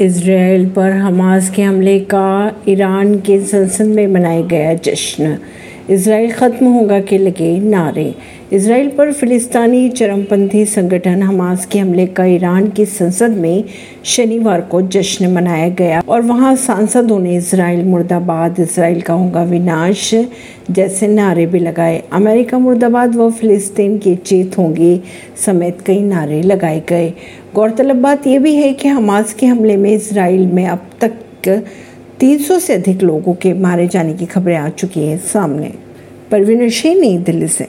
Israel पर Hamas के हमले का ईरान के संसद में मनाया गया जश्न। इसराइल ख़त्म होगा के लगे नारे। इसराइल पर फिलिस्तानी चरमपंथी संगठन हमास के हमले का ईरान की संसद में शनिवार को जश्न मनाया गया और वहाँ सांसदों ने इसराइल मुर्दाबाद इसराइल का होगा विनाश जैसे नारे भी लगाए। अमेरिका मुर्दाबाद व फिलिस्तीन की चेत होंगी समेत कई नारे लगाए गए। गौरतलब बात यह भी है कि हमास के हमले में इसराइल में अब तक 300 से अधिक लोगों के मारे जाने की खबरें आ चुकी हैं सामने। परवीन सिंह नई दिल्ली से।